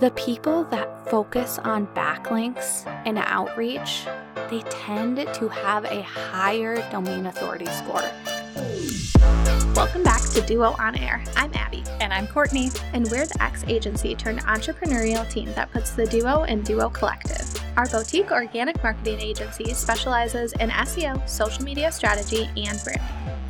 The people that focus on backlinks and outreach, they tend to have a higher domain authority score. Welcome back to Duo On Air. I'm Abby. And I'm Courtney. And we're the X agency turned entrepreneurial team that puts the Duo in Duo Collective. Our boutique organic marketing agency specializes in SEO, social media strategy, and branding.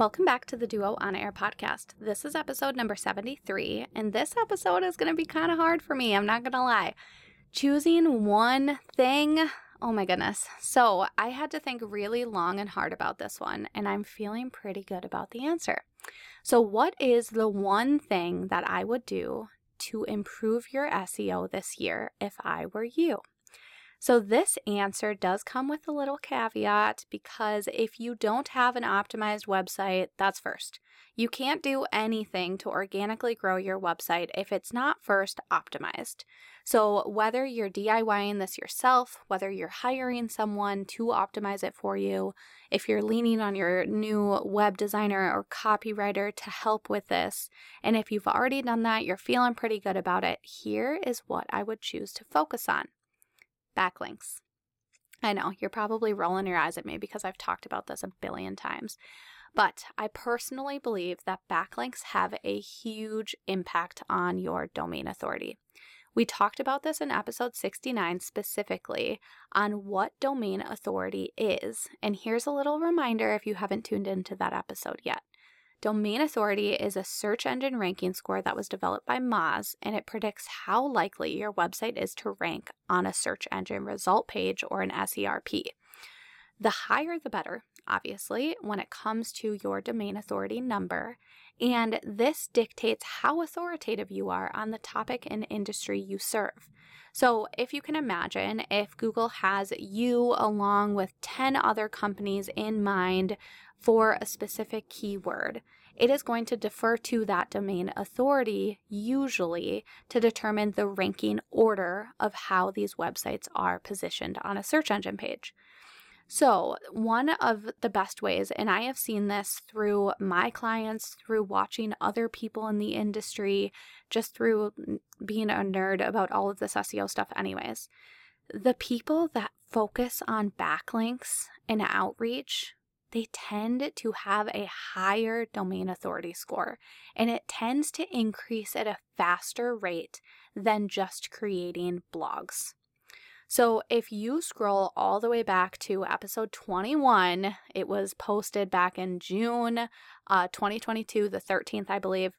Welcome back to the Duo On Air podcast. This is episode number 73, and this episode is going to be kind of hard for me. I'm not going to lie. Choosing one thing, oh my goodness. So I had to think really long and hard about this one, and I'm feeling pretty good about the answer. So, what is the one thing that I would do to improve your SEO this year if I were you? So, this answer does come with a little caveat because if you don't have an optimized website, that's first. You can't do anything to organically grow your website if it's not first optimized. So, whether you're DIYing this yourself, whether you're hiring someone to optimize it for you, if you're leaning on your new web designer or copywriter to help with this, and if you've already done that, you're feeling pretty good about it, here is what I would choose to focus on backlinks. I know you're probably rolling your eyes at me because I've talked about this a billion times. But I personally believe that backlinks have a huge impact on your domain authority. We talked about this in episode 69 specifically on what domain authority is. And here's a little reminder if you haven't tuned into that episode yet. Domain authority is a search engine ranking score that was developed by Moz, and it predicts how likely your website is to rank on a search engine result page or an SERP. The higher the better, obviously, when it comes to your domain authority number, and this dictates how authoritative you are on the topic and industry you serve. So, if you can imagine, if Google has you along with 10 other companies in mind for a specific keyword. It is going to defer to that domain authority, usually, to determine the ranking order of how these websites are positioned on a search engine page. So, one of the best ways, and I have seen this through my clients, through watching other people in the industry, just through being a nerd about all of this SEO stuff, anyways. The people that focus on backlinks and outreach they tend to have a higher domain authority score, and it tends to increase at a faster rate than just creating blogs. So, if you scroll all the way back to episode 21, it was posted back in June uh, 2022, the 13th, I believe.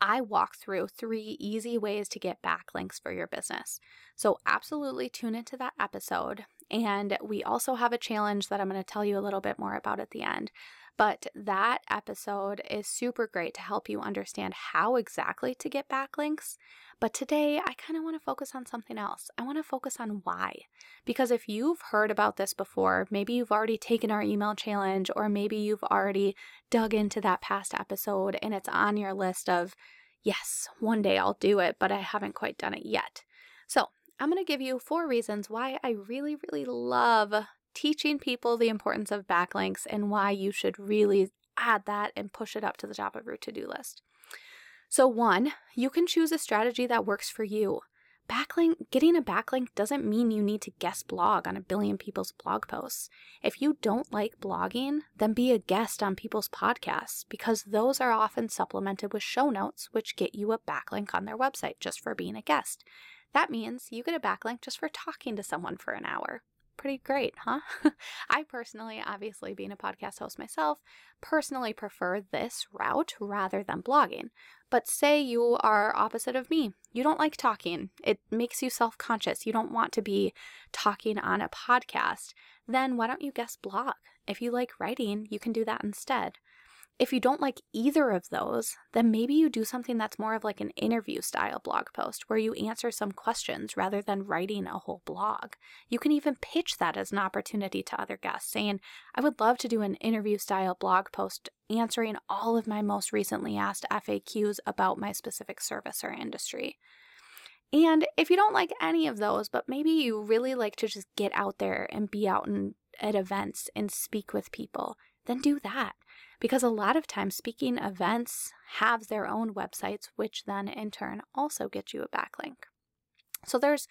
I walk through three easy ways to get backlinks for your business. So, absolutely tune into that episode. And we also have a challenge that I'm going to tell you a little bit more about at the end. But that episode is super great to help you understand how exactly to get backlinks. But today, I kind of want to focus on something else. I want to focus on why. Because if you've heard about this before, maybe you've already taken our email challenge, or maybe you've already dug into that past episode and it's on your list of, yes, one day I'll do it, but I haven't quite done it yet. So, I'm going to give you four reasons why I really, really love teaching people the importance of backlinks and why you should really add that and push it up to the top of your to do list. So, one, you can choose a strategy that works for you. Backlink, getting a backlink doesn't mean you need to guest blog on a billion people's blog posts. If you don't like blogging, then be a guest on people's podcasts because those are often supplemented with show notes, which get you a backlink on their website just for being a guest. That means you get a backlink just for talking to someone for an hour. Pretty great, huh? I personally, obviously being a podcast host myself, personally prefer this route rather than blogging. But say you are opposite of me. You don't like talking. It makes you self conscious. You don't want to be talking on a podcast. Then why don't you guest blog? If you like writing, you can do that instead. If you don't like either of those, then maybe you do something that's more of like an interview style blog post where you answer some questions rather than writing a whole blog. You can even pitch that as an opportunity to other guests, saying, I would love to do an interview style blog post answering all of my most recently asked FAQs about my specific service or industry. And if you don't like any of those, but maybe you really like to just get out there and be out and at events and speak with people, then do that because a lot of times speaking events have their own websites, which then in turn also get you a backlink. So there's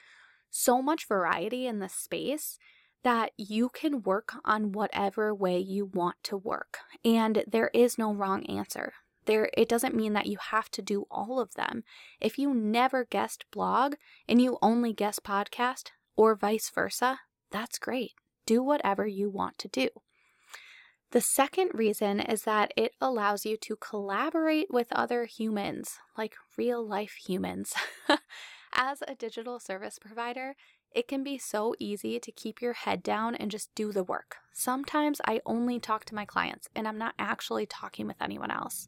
so much variety in the space that you can work on whatever way you want to work. And there is no wrong answer. There it doesn't mean that you have to do all of them. If you never guest blog and you only guest podcast or vice versa, that's great. Do whatever you want to do. The second reason is that it allows you to collaborate with other humans, like real life humans. As a digital service provider, it can be so easy to keep your head down and just do the work. Sometimes I only talk to my clients and I'm not actually talking with anyone else.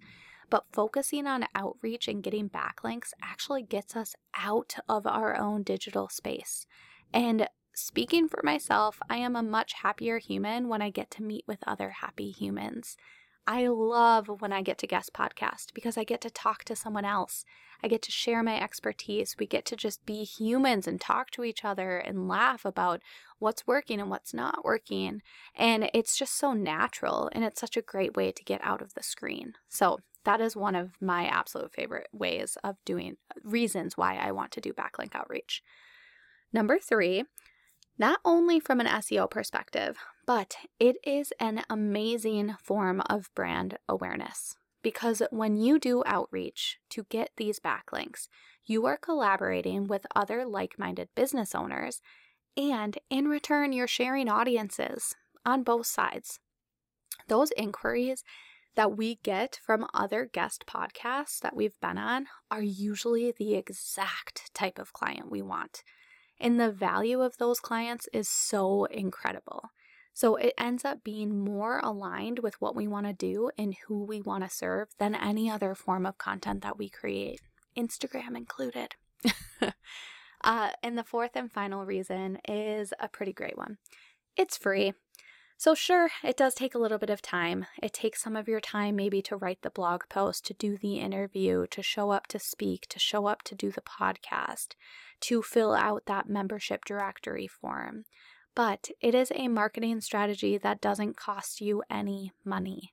But focusing on outreach and getting backlinks actually gets us out of our own digital space. And speaking for myself, I am a much happier human when I get to meet with other happy humans. I love when I get to guest podcast because I get to talk to someone else. I get to share my expertise. We get to just be humans and talk to each other and laugh about what's working and what's not working. And it's just so natural and it's such a great way to get out of the screen. So, that is one of my absolute favorite ways of doing reasons why I want to do backlink outreach. Number three, not only from an SEO perspective, but it is an amazing form of brand awareness. Because when you do outreach to get these backlinks, you are collaborating with other like minded business owners, and in return, you're sharing audiences on both sides. Those inquiries that we get from other guest podcasts that we've been on are usually the exact type of client we want. And the value of those clients is so incredible. So it ends up being more aligned with what we want to do and who we want to serve than any other form of content that we create, Instagram included. uh, and the fourth and final reason is a pretty great one it's free. So, sure, it does take a little bit of time. It takes some of your time maybe to write the blog post, to do the interview, to show up to speak, to show up to do the podcast, to fill out that membership directory form. But it is a marketing strategy that doesn't cost you any money.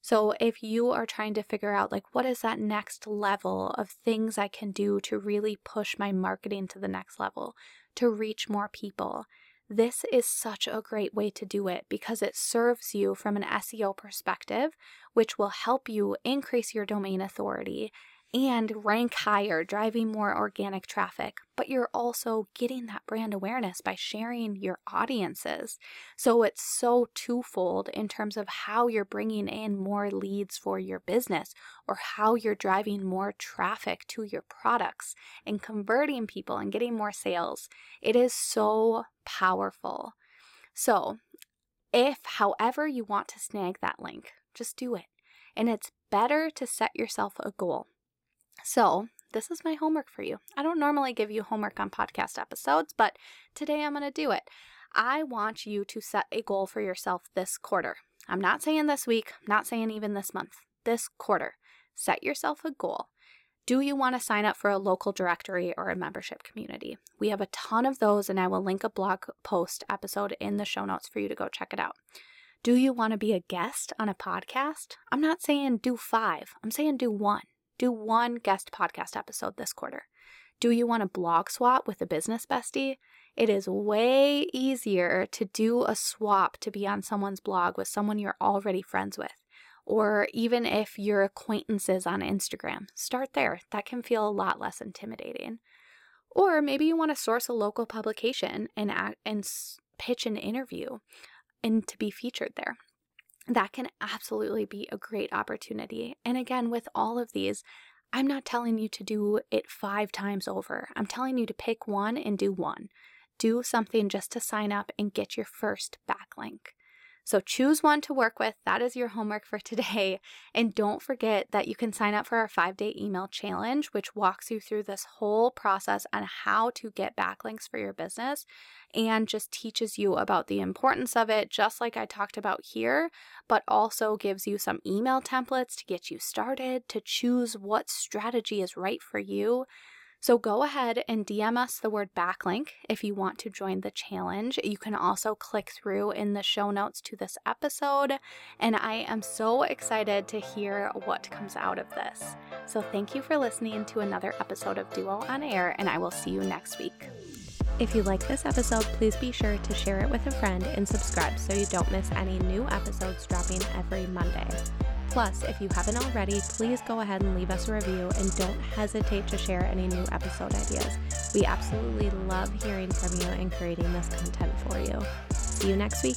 So if you are trying to figure out like what is that next level of things I can do to really push my marketing to the next level, to reach more people, this is such a great way to do it because it serves you from an SEO perspective, which will help you increase your domain authority and rank higher, driving more organic traffic. But you're also getting that brand awareness by sharing your audiences. So it's so twofold in terms of how you're bringing in more leads for your business or how you're driving more traffic to your products and converting people and getting more sales. It is so powerful. So, if however you want to snag that link, just do it. And it's better to set yourself a goal. So, this is my homework for you. I don't normally give you homework on podcast episodes, but today I'm going to do it. I want you to set a goal for yourself this quarter. I'm not saying this week, not saying even this month, this quarter. Set yourself a goal. Do you want to sign up for a local directory or a membership community? We have a ton of those, and I will link a blog post episode in the show notes for you to go check it out. Do you want to be a guest on a podcast? I'm not saying do five, I'm saying do one. Do one guest podcast episode this quarter. Do you want to blog swap with a business bestie? It is way easier to do a swap to be on someone's blog with someone you're already friends with. Or even if you're acquaintances on Instagram, start there. That can feel a lot less intimidating. Or maybe you want to source a local publication and and pitch an interview and to be featured there that can absolutely be a great opportunity. And again, with all of these, I'm not telling you to do it five times over. I'm telling you to pick one and do one. Do something just to sign up and get your first backlink. So choose one to work with. That is your homework for today. And don't forget that you can sign up for our five day email challenge, which walks you through this whole process on how to get backlinks for your business and just teaches you about the importance of it, just like I talked about here, but also gives you some email templates to get you started, to choose what strategy is right for you. So go ahead and DM us the word backlink if you want to join the challenge. You can also click through in the show notes to this episode. And I am so excited to hear what comes out of this. So thank you for listening to another episode of Duo on Air, and I will see you next week. If you like this episode, please be sure to share it with a friend and subscribe so you don't miss any new episodes dropping every Monday. Plus, if you haven't already, please go ahead and leave us a review and don't hesitate to share any new episode ideas. We absolutely love hearing from you and creating this content for you. See you next week.